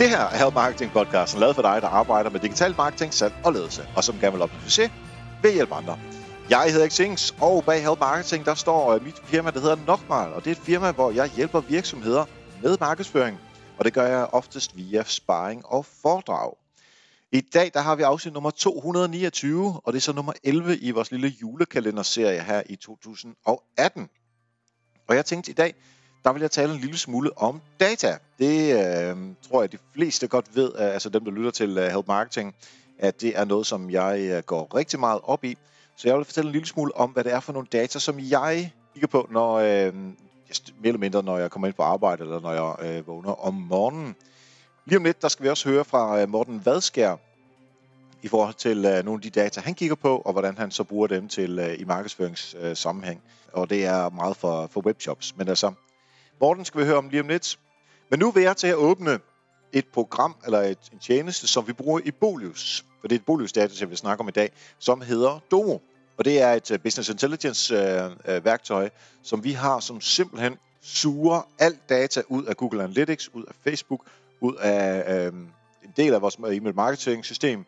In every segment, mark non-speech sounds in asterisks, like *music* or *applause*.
Det her er Help Marketing podcasten, lavet for dig, der arbejder med digital marketing, salg og ledelse, og som gerne vil opnå succes ved at hjælpe andre. Jeg hedder Xings, og bag Help Marketing, der står øh, mit firma, der hedder Nokmal, og det er et firma, hvor jeg hjælper virksomheder med markedsføring, og det gør jeg oftest via sparring og foredrag. I dag der har vi afsnit nummer 229, og det er så nummer 11 i vores lille julekalenderserie her i 2018. Og jeg tænkte i dag, der vil jeg tale en lille smule om data. Det øh, tror jeg, de fleste godt ved, øh, altså dem, der lytter til øh, Help Marketing, at det er noget, som jeg øh, går rigtig meget op i. Så jeg vil fortælle en lille smule om, hvad det er for nogle data, som jeg kigger på, når, øh, mere eller mindre, når jeg kommer ind på arbejde, eller når jeg øh, vågner om morgenen. Lige om lidt, der skal vi også høre fra øh, Morten Vadskær, i forhold til øh, nogle af de data, han kigger på, og hvordan han så bruger dem til øh, i markedsføringssammenhæng. Øh, og det er meget for, for webshops. Men altså, Morten skal vi høre om lige om lidt. Men nu vil jeg til at åbne et program, eller et, en tjeneste, som vi bruger i Bolius. For det er et Bolius data, jeg vil snakke om i dag, som hedder Domo. Og det er et øh, Business intelligence-værktøj, øh, øh, værktøj, som vi har, som simpelthen suger alt data ud af Google Analytics, ud af Facebook, ud af øh, en del af vores e-mail marketing system,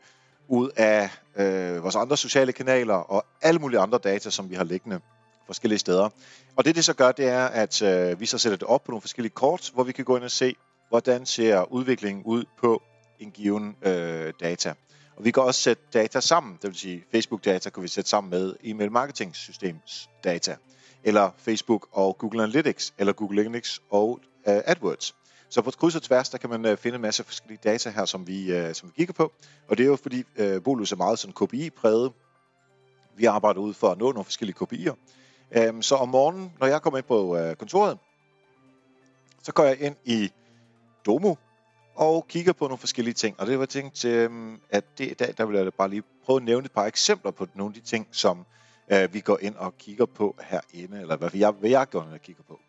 ud af øh, vores andre sociale kanaler og alle mulige andre data, som vi har liggende forskellige steder. Og det det så gør, det er, at øh, vi så sætter det op på nogle forskellige kort, hvor vi kan gå ind og se, hvordan ser udviklingen ud på en given øh, data. Og vi kan også sætte data sammen, det vil sige Facebook-data kan vi sætte sammen med e-mail marketing systems data, eller Facebook og Google Analytics, eller Google Analytics og øh, AdWords. Så på kryds og tværs, der kan man øh, finde en masse forskellige data her, som vi, øh, som vi kigger på. Og det er jo fordi, øh, Bolus er meget sådan KPI-præget. Vi arbejder ud for at nå nogle forskellige KPI'er. Øhm, så om morgenen, når jeg kommer ind på øh, kontoret, så går jeg ind i Domo og kigger på nogle forskellige ting. Og det var tænkt, øhm, at det i dag, der vil jeg bare lige prøve at nævne et par eksempler på nogle af de ting, som øh, vi går ind og kigger på herinde, eller hvad jeg, hvad jeg går ind og kigger på.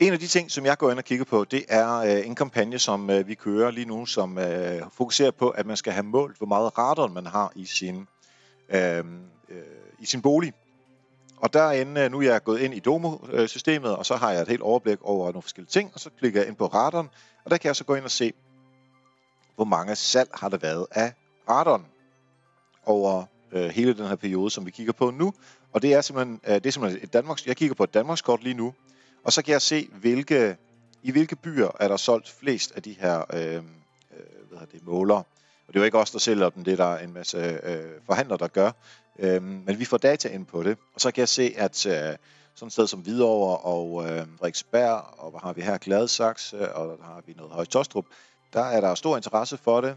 En af de ting, som jeg går ind og kigger på, det er øh, en kampagne, som øh, vi kører lige nu, som øh, fokuserer på, at man skal have målt, hvor meget radon man har i sin, øh, øh, i sin bolig. Og derinde, øh, nu er jeg gået ind i Domo-systemet, og så har jeg et helt overblik over nogle forskellige ting, og så klikker jeg ind på radon, og der kan jeg så gå ind og se, hvor mange salg har der været af radon over øh, hele den her periode, som vi kigger på nu. Og det er simpelthen, øh, det er simpelthen et Danmarks, jeg kigger på et Danmarkskort lige nu, og så kan jeg se, hvilke, i hvilke byer er der solgt flest af de her øh, øh, hvad det, måler. Og det er jo ikke os, der sælger dem, det er der en masse øh, forhandlere, der gør. Øh, men vi får data ind på det. Og så kan jeg se, at øh, sådan et sted som Hvidovre og øh, og hvad har vi her, Gladsaxe, og der har vi noget Højtostrup, der er der stor interesse for det.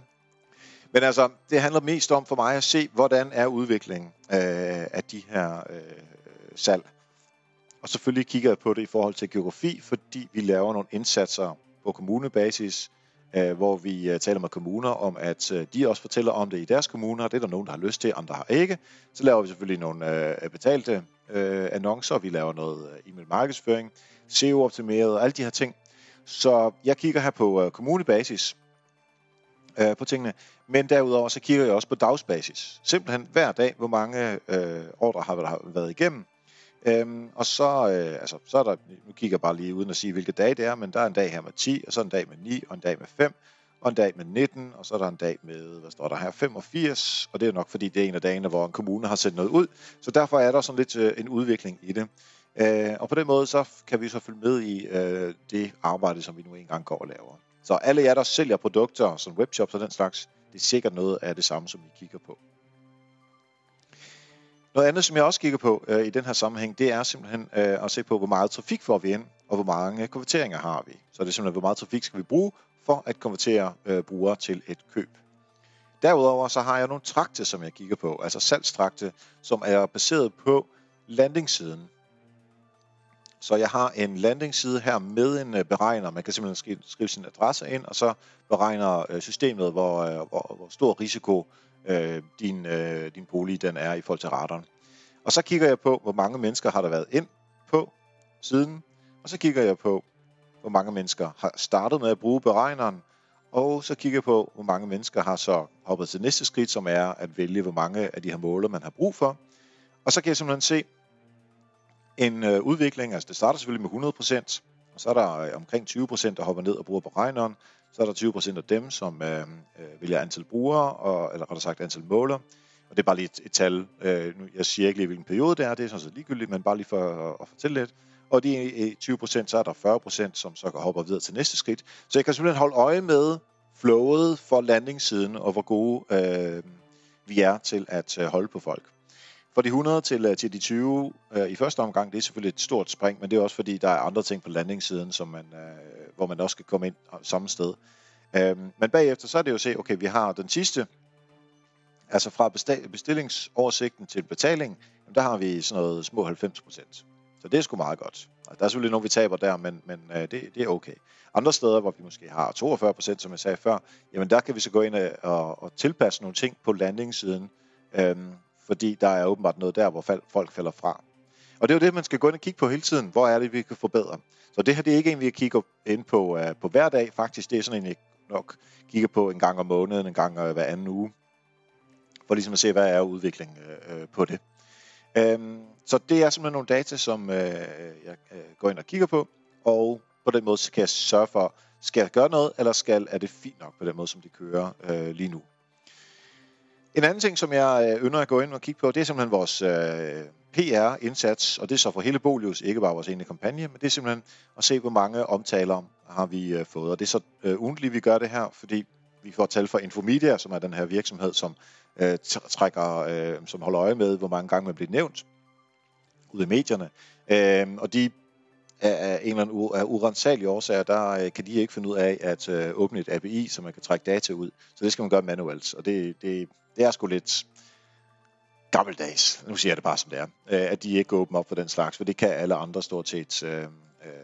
Men altså, det handler mest om for mig at se, hvordan er udviklingen øh, af de her øh, salg. Og selvfølgelig kigger jeg på det i forhold til geografi, fordi vi laver nogle indsatser på kommunebasis, Øh, hvor vi øh, taler med kommuner om, at øh, de også fortæller om det i deres kommuner. Det er der nogen, der har lyst til, andre har ikke. Så laver vi selvfølgelig nogle betalte annoncer, vi laver noget e-mail markedsføring, SEO-optimeret og alle de her ting. Så jeg kigger her på kommunebasis på tingene, men derudover så kigger jeg også på dagsbasis. Simpelthen hver dag, hvor mange øh, ordre har været igennem, Øhm, og så, øh, altså, så er der, nu kigger jeg bare lige uden at sige, hvilke dage det er, men der er en dag her med 10, og så en dag med 9, og en dag med 5, og en dag med 19, og så er der en dag med, hvad står der her, 85, og det er nok fordi, det er en af dagene, hvor en kommune har sendt noget ud, så derfor er der sådan lidt øh, en udvikling i det. Øh, og på den måde, så kan vi så følge med i øh, det arbejde, som vi nu engang går og laver. Så alle jer, der sælger produkter, som webshops og den slags, det er sikkert noget af det samme, som vi kigger på. Noget andet, som jeg også kigger på øh, i den her sammenhæng, det er simpelthen øh, at se på, hvor meget trafik får vi ind, og hvor mange konverteringer har vi. Så det er simpelthen, hvor meget trafik skal vi bruge for at konvertere øh, brugere til et køb. Derudover så har jeg nogle trakte, som jeg kigger på, altså salgstrakte, som er baseret på landingssiden. Så jeg har en landingsside her med en øh, beregner. Man kan simpelthen skrive sin adresse ind, og så beregner øh, systemet, hvor, øh, hvor, hvor stor risiko øh, din, øh, din bolig den er i forhold til radaren. Og så kigger jeg på, hvor mange mennesker har der været ind på siden, og så kigger jeg på, hvor mange mennesker har startet med at bruge beregneren, og så kigger jeg på, hvor mange mennesker har så hoppet til næste skridt, som er at vælge, hvor mange af de her måler, man har brug for. Og så kan jeg simpelthen se en øh, udvikling, altså det starter selvfølgelig med 100%, og så er der øh, omkring 20%, der hopper ned og bruger beregneren så er der 20% af dem, som øh, øh, vælger antal brugere, og, eller rettere sagt antal måler. Og det er bare lige et, et tal. Øh, nu, jeg siger ikke lige, hvilken periode det er, det er sådan set ligegyldigt, men bare lige for at, at fortælle lidt. Og de 20%, så er der 40%, som så hopper videre til næste skridt. Så jeg kan simpelthen holde øje med flowet for landingssiden, og hvor gode øh, vi er til at øh, holde på folk fra de 100 til, øh, til de 20 øh, i første omgang, det er selvfølgelig et stort spring, men det er også fordi, der er andre ting på landingssiden, som man, øh, hvor man også skal komme ind samme sted. Øh, men bagefter, så er det jo at se, okay, vi har den sidste, altså fra bestillingsoversigten til betaling, der har vi sådan noget små 90 procent. Så det er sgu meget godt. Der er selvfølgelig nogle, vi taber der, men, men øh, det, det er okay. Andre steder, hvor vi måske har 42 procent, som jeg sagde før, jamen der kan vi så gå ind øh, og, og tilpasse nogle ting på landingssiden, øhm, fordi der er åbenbart noget der, hvor folk falder fra. Og det er jo det, man skal gå ind og kigge på hele tiden. Hvor er det, vi kan forbedre? Så det her det er ikke en, vi kigger ind på, uh, på hver dag. Faktisk, det er sådan en, jeg nok kigger på en gang om måneden, en gang uh, hver anden uge. For ligesom at se, hvad er udviklingen uh, på det. Um, så det er simpelthen nogle data, som uh, jeg uh, går ind og kigger på. Og på den måde så kan jeg sørge for, skal jeg gøre noget, eller skal er det fint nok på den måde, som de kører uh, lige nu. En anden ting, som jeg øh, ynder at gå ind og kigge på, det er simpelthen vores øh, PR-indsats, og det er så for hele Bolius, ikke bare vores ene kampagne, men det er simpelthen at se, hvor mange omtaler har vi øh, fået. Og det er så øh, ugentligt, vi gør det her, fordi vi får tal fra Infomedia, som er den her virksomhed, som øh, trækker, øh, som holder øje med, hvor mange gange man bliver nævnt ud i medierne. Øh, og de af en eller anden af urensagelige årsager, der øh, kan de ikke finde ud af at øh, åbne et API, så man kan trække data ud. Så det skal man gøre manuelt, og det, det, det er sgu lidt gammeldags, nu siger jeg det bare som det er, øh, at de ikke åbner op for den slags, for det kan alle andre stort set. Øh, øh,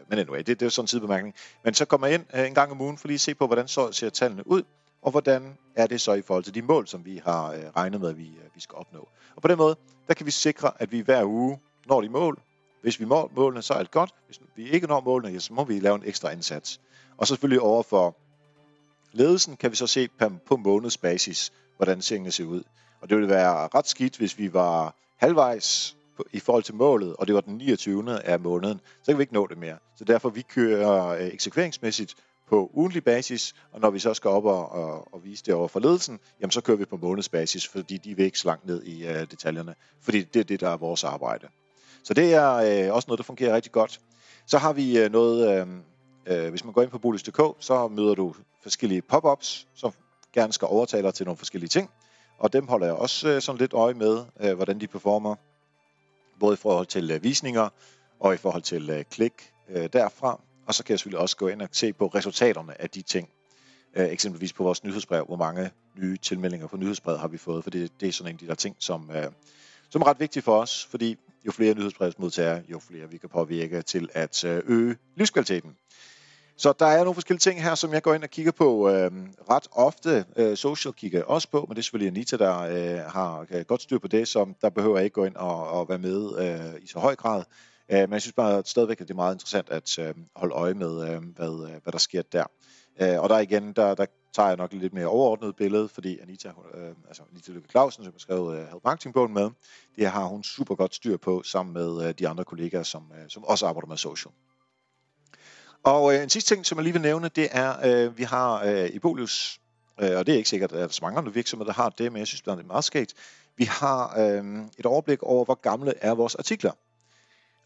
men anyway, det, det er sådan en sidebemærkning. Men så kommer jeg ind øh, en gang om ugen for lige at se på, hvordan så ser tallene ud, og hvordan er det så i forhold til de mål, som vi har øh, regnet med, at vi, øh, vi skal opnå. Og på den måde, der kan vi sikre, at vi hver uge når de mål. Hvis vi når målene, så er alt godt. Hvis vi ikke når målene, ja, så må vi lave en ekstra indsats. Og så selvfølgelig over for ledelsen kan vi så se på månedsbasis, hvordan tingene ser ud. Og det ville være ret skidt, hvis vi var halvvejs i forhold til målet, og det var den 29. af måneden, så kan vi ikke nå det mere. Så derfor vi kører øh, eksekveringsmæssigt på ugentlig basis, og når vi så skal op og, og, og vise det over for ledelsen, jamen så kører vi på månedsbasis, fordi de vil ikke så langt ned i uh, detaljerne, fordi det er det, der er vores arbejde. Så det er uh, også noget, der fungerer rigtig godt. Så har vi uh, noget, uh, uh, hvis man går ind på bolig.dk, så møder du forskellige pop-ups, som gerne skal overtale dig til nogle forskellige ting. Og dem holder jeg også øh, sådan lidt øje med, øh, hvordan de performer. Både i forhold til øh, visninger og i forhold til øh, klik øh, derfra. Og så kan jeg selvfølgelig også gå ind og se på resultaterne af de ting. Øh, eksempelvis på vores nyhedsbrev, hvor mange nye tilmeldinger på nyhedsbrevet har vi fået. For det, det er sådan en af de der ting, som, øh, som er ret vigtig for os. Fordi jo flere nyhedsbrevsmodtagere, jo flere vi kan påvirke til at øh, øge livskvaliteten. Så der er nogle forskellige ting her, som jeg går ind og kigger på øh, ret ofte. Øh, social kigger jeg også på, men det er selvfølgelig Anita, der øh, har øh, godt styr på det, som der behøver jeg ikke gå ind og, og være med øh, i så høj grad. Øh, men jeg synes bare at stadigvæk, at det er meget interessant at øh, holde øje med, øh, hvad, øh, hvad der sker der. Øh, og der igen, der, der tager jeg nok lidt mere overordnet billede, fordi Anita, øh, altså Anita Lykke Clausen, som jeg skrev øh, Help Marketing med, det har hun super godt styr på sammen med øh, de andre kollegaer, som, øh, som også arbejder med social. Og øh, en sidste ting, som jeg lige vil nævne, det er, øh, vi har øh, i Bolius, øh, og det er ikke sikkert, at der er så mange andre virksomheder, der har det, men jeg synes, det er meget skægt. Vi har øh, et overblik over, hvor gamle er vores artikler.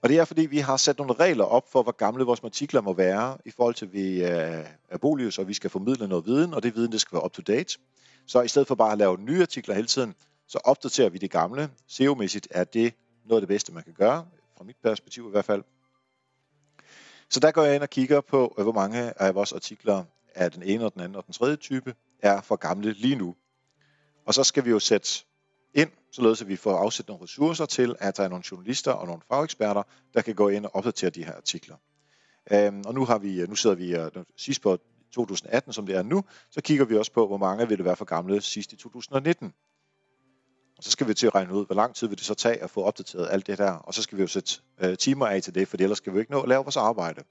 Og det er, fordi vi har sat nogle regler op for, hvor gamle vores artikler må være, i forhold til, at vi øh, er Bolius, og vi skal formidle noget viden, og det viden, det skal være up to date. Så i stedet for bare at lave nye artikler hele tiden, så opdaterer vi de gamle. SEO-mæssigt er det noget af det bedste, man kan gøre, fra mit perspektiv i hvert fald. Så der går jeg ind og kigger på, øh, hvor mange af vores artikler af den ene og den anden og den tredje type er for gamle lige nu. Og så skal vi jo sætte ind, således at vi får afsat nogle ressourcer til, at der er nogle journalister og nogle fageksperter, der kan gå ind og opdatere de her artikler. Øhm, og nu, har vi, øh, nu sidder vi øh, sidst på 2018, som det er nu, så kigger vi også på, hvor mange vil det være for gamle sidst i 2019. Og så skal vi til at regne ud, hvor lang tid vil det så tage at få opdateret alt det der, og så skal vi jo sætte øh, timer af til det, for ellers skal vi ikke nå at lave vores arbejde.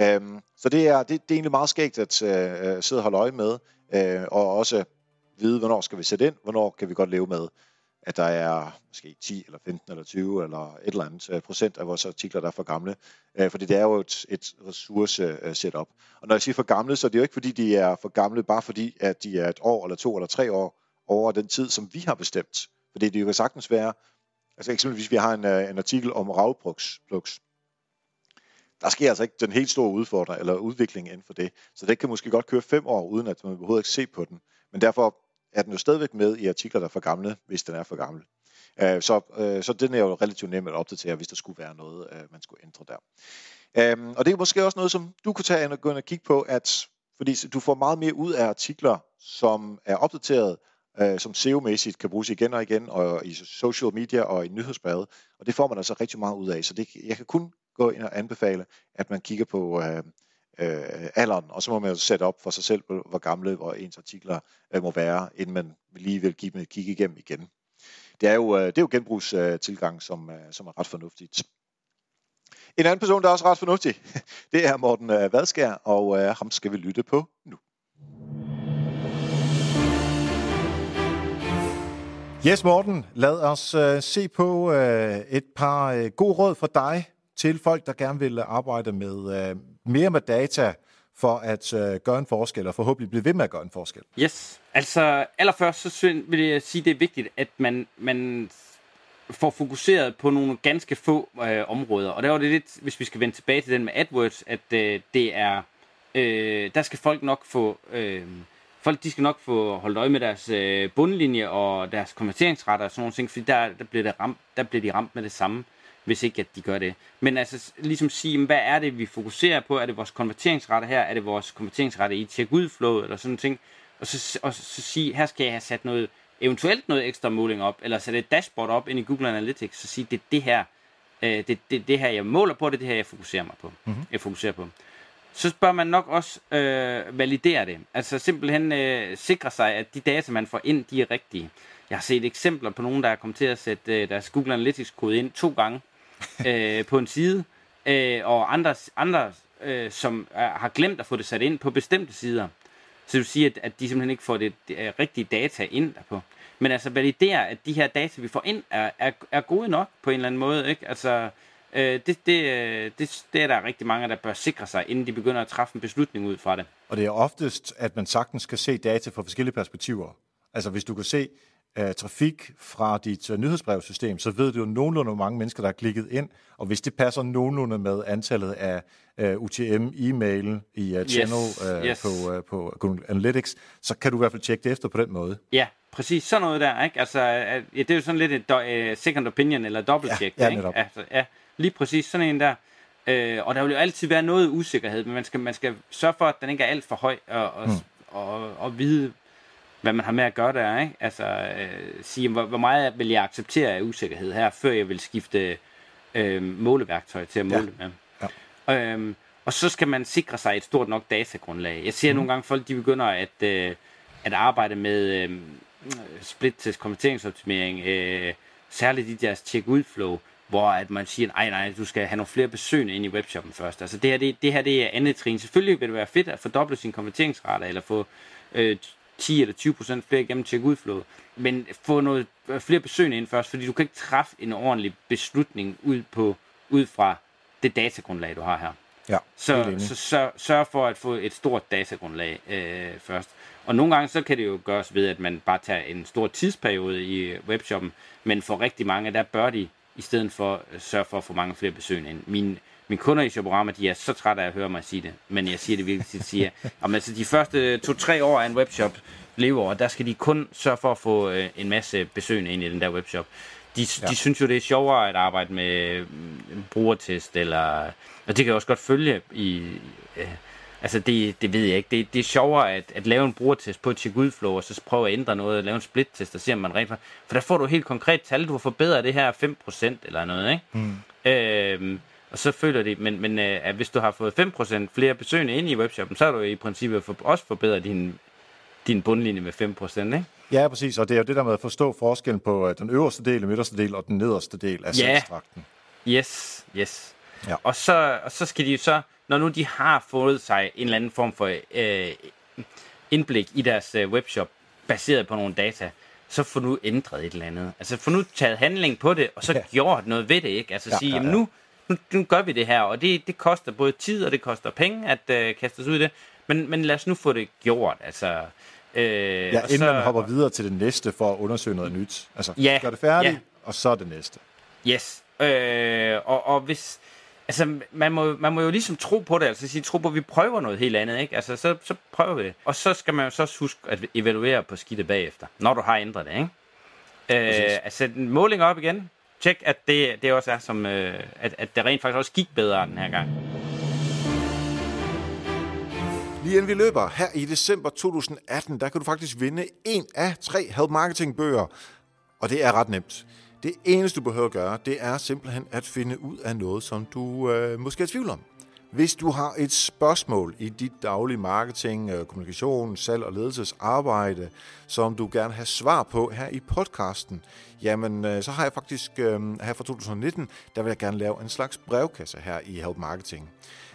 Øhm, så det er, det, det er egentlig meget skægt at øh, øh, sidde og holde øje med, øh, og også vide, hvornår skal vi sætte ind, hvornår kan vi godt leve med, at der er måske 10 eller 15 eller 20 eller et eller andet øh, procent af vores artikler, der er for gamle. Øh, fordi det er jo et, et ressource-setup. Øh, og når jeg siger for gamle, så er det jo ikke fordi, de er for gamle, bare fordi, at de er et år eller to eller tre år over den tid, som vi har bestemt. Fordi det jo kan sagtens være, altså eksempelvis vi har en, øh, en artikel om ravpluks, der sker altså ikke den helt store udfordring eller udvikling inden for det. Så det kan måske godt køre fem år, uden at man overhovedet ikke se på den. Men derfor er den jo stadigvæk med i artikler, der er for gamle, hvis den er for gammel. Øh, så, øh, så den er jo relativt nem at opdatere, hvis der skulle være noget, man skulle ændre der. Øhm, og det er måske også noget, som du kunne tage og gå ind og kigge på, at fordi du får meget mere ud af artikler, som er opdateret, Øh, som SEO-mæssigt kan bruges igen og igen, og i social media og i nyhedsbrevet, og det får man altså rigtig meget ud af. Så det, jeg kan kun gå ind og anbefale, at man kigger på øh, øh, alderen, og så må man jo sætte op for sig selv, hvor gamle hvor ens artikler øh, må være, inden man lige vil give dem et kig igennem igen. Det er jo, øh, det er jo genbrugstilgang, som, øh, som er ret fornuftigt. En anden person, der er også ret fornuftig, *laughs* det er Morten øh, Vadskær, og øh, ham skal vi lytte på nu. Yes, Morten, lad os øh, se på øh, et par øh, gode råd fra dig til folk, der gerne vil arbejde med øh, mere med data for at øh, gøre en forskel, og forhåbentlig blive ved med at gøre en forskel. Yes, altså allerførst så vil jeg sige, det er vigtigt, at man, man får fokuseret på nogle ganske få øh, områder. Og der var det lidt, hvis vi skal vende tilbage til den med AdWords, at øh, det er, øh, der skal folk nok få, øh, folk de skal nok få holdt øje med deres øh, bundlinje og deres konverteringsretter og sådan nogle ting, fordi der, der, bliver, det ramt, der bliver de ramt med det samme hvis ikke at de gør det. Men altså ligesom sige, hvad er det, vi fokuserer på? Er det vores konverteringsrette her? Er det vores konverteringsrette i check ud eller sådan ting? Og så, og så sige, her skal jeg have sat noget, eventuelt noget ekstra måling op, eller sætte et dashboard op ind i Google Analytics, så sige, det er det her, øh, det, det, det her, jeg måler på, det er det her, jeg fokuserer mig på. Mm-hmm. Jeg fokuserer på. Så bør man nok også øh, validere det. Altså simpelthen øh, sikre sig, at de data, man får ind, de er rigtige. Jeg har set eksempler på nogen, der er kommet til at sætte øh, deres Google Analytics-kode ind to gange, *laughs* øh, på en side, øh, og andre, andre øh, som er, har glemt at få det sat ind på bestemte sider. Så det vil sige, at, at de simpelthen ikke får det, det rigtige data ind derpå. Men altså validere, at de her data, vi får ind, er, er, er gode nok på en eller anden måde. Ikke? Altså, øh, det, det, øh, det, det er der rigtig mange, der bør sikre sig, inden de begynder at træffe en beslutning ud fra det. Og det er oftest, at man sagtens kan se data fra forskellige perspektiver. Altså hvis du kan se, uh, trafik fra dit uh, nyhedsbrevsystem, så ved du jo nogenlunde, hvor mange mennesker, der er klikket ind, og hvis det passer nogenlunde med antallet af uh, UTM-e-mail i uh, channel yes, uh, yes. På, uh, på Google Analytics, så kan du i hvert fald tjekke det efter på den måde. Ja, præcis. Sådan noget der, ikke? Altså, ja, det er jo sådan lidt et uh, second opinion, eller dobbelt-check. Ja, ja, ikke? Altså, ja, lige præcis sådan en der. Uh, og der vil jo altid være noget usikkerhed, men man skal, man skal sørge for, at den ikke er alt for høj, og, og, og, og, og vide, hvad man har med at gøre der, ikke? Altså, øh, sige, hvor, hvor meget vil jeg acceptere af usikkerhed her, før jeg vil skifte øh, måleværktøj til at måle ja. med. Ja. Øhm, og så skal man sikre sig et stort nok datagrundlag. Jeg ser mm. nogle gange folk, de begynder at, øh, at arbejde med øh, split-test konverteringsoptimering, øh, særligt i deres check-ud-flow, hvor at man siger, nej, nej, du skal have nogle flere besøgende ind i webshoppen først. Altså det her, det, det her det er andet trin. Selvfølgelig vil det være fedt at fordoble sin konverteringsrate, eller få øh, 10 eller 20 procent flere igennem check udflået. Men få noget øh, flere besøgende ind først, fordi du kan ikke træffe en ordentlig beslutning ud, på, ud fra det datagrundlag, du har her. Ja, så, så sørg, sørg for at få et stort datagrundlag øh, først. Og nogle gange så kan det jo gøres ved, at man bare tager en stor tidsperiode i webshoppen, men for rigtig mange, der bør de i stedet for sørge for at få mange flere besøgende ind. Min mine kunder i Shoporama, de er så trætte af at høre mig sige det, men jeg siger det virkelig, de siger, om altså de første to-tre år af en webshop lever, der skal de kun sørge for at få øh, en masse besøgende ind i den der webshop. De, ja. de synes jo, det er sjovere at arbejde med mm, brugertest, eller, og det kan jeg også godt følge i, øh, altså det, det ved jeg ikke, det, det er sjovere at, at lave en brugertest på et check-ud-flow, og så prøve at ændre noget, lave en split-test, og se om man rent for, for der får du helt konkret tal, du har forbedret det her 5% eller noget, ikke? Mm. Øh, og så føler de, men, men øh, at hvis du har fået 5% flere besøgende ind i webshoppen, så har du i princippet for, også forbedret din, din bundlinje med 5%, ikke? Ja, præcis, og det er jo det der med at forstå forskellen på øh, den øverste del, den midterste del og den nederste del af ja. salgstrakten. Yes, yes. Ja. Og, så, og så skal de så, når nu de har fået sig en eller anden form for øh, indblik i deres øh, webshop, baseret på nogle data, så få nu ændret et eller andet. Altså få nu taget handling på det, og så ja. gjort noget ved det, ikke? Altså ja, sige, ja, ja. nu, nu, nu gør vi det her, og det, det koster både tid, og det koster penge at øh, kaste os ud i det. Men, men lad os nu få det gjort, altså... Øh, ja, inden så, man hopper videre til det næste for at undersøge noget nyt. Altså, ja, gør det færdigt, ja. og så det næste. Yes. Øh, og, og hvis... Altså, man må, man må jo ligesom tro på det, altså sige, tro på, at vi prøver noget helt andet, ikke? Altså, så, så prøver vi det. Og så skal man jo så huske at evaluere på skidtet bagefter, når du har ændret det, ikke? Øh, altså, en måling op igen. Tjek, at det, det også er som, øh, at, at det rent faktisk også gik bedre den her gang. Lige inden vi løber, her i december 2018, der kan du faktisk vinde en af tre Help Marketing bøger. Og det er ret nemt. Det eneste, du behøver at gøre, det er simpelthen at finde ud af noget, som du øh, måske er i tvivl om. Hvis du har et spørgsmål i dit daglige marketing, øh, kommunikation, salg og ledelsesarbejde, som du gerne vil have svar på her i podcasten, jamen øh, så har jeg faktisk øh, her fra 2019, der vil jeg gerne lave en slags brevkasse her i Help Marketing.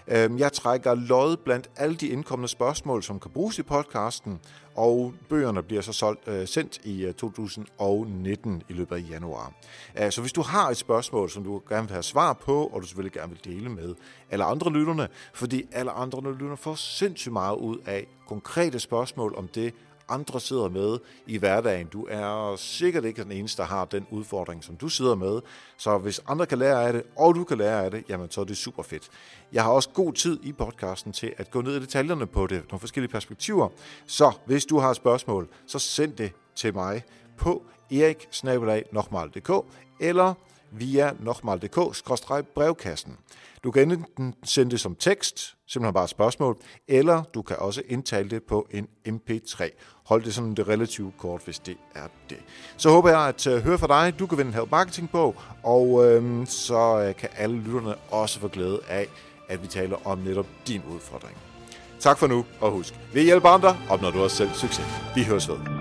Øhm, jeg trækker lod blandt alle de indkommende spørgsmål, som kan bruges i podcasten, og bøgerne bliver så solgt, øh, sendt i øh, 2019 i løbet af januar. Øh, så hvis du har et spørgsmål, som du gerne vil have svar på, og du selvfølgelig gerne vil dele med alle andre lytterne, fordi alle andre lytterne får sindssygt meget ud af konkrete spørgsmål om det, andre sidder med i hverdagen. Du er sikkert ikke den eneste, der har den udfordring, som du sidder med. Så hvis andre kan lære af det, og du kan lære af det, jamen så er det super fedt. Jeg har også god tid i podcasten til at gå ned i detaljerne på det, nogle forskellige perspektiver. Så hvis du har spørgsmål, så send det til mig på eriksnabelag.dk eller via nokmal.dk-brevkassen. Du kan enten sende det som tekst, simpelthen bare et spørgsmål, eller du kan også indtale det på en MP3. Hold det sådan det relativt kort, hvis det er det. Så håber jeg at øh, høre fra dig. Du kan vinde en Marketing på, og øhm, så øh, kan alle lytterne også få glæde af, at vi taler om netop din udfordring. Tak for nu, og husk, vi hjælper andre, opnår du også selv succes. Vi høres ved.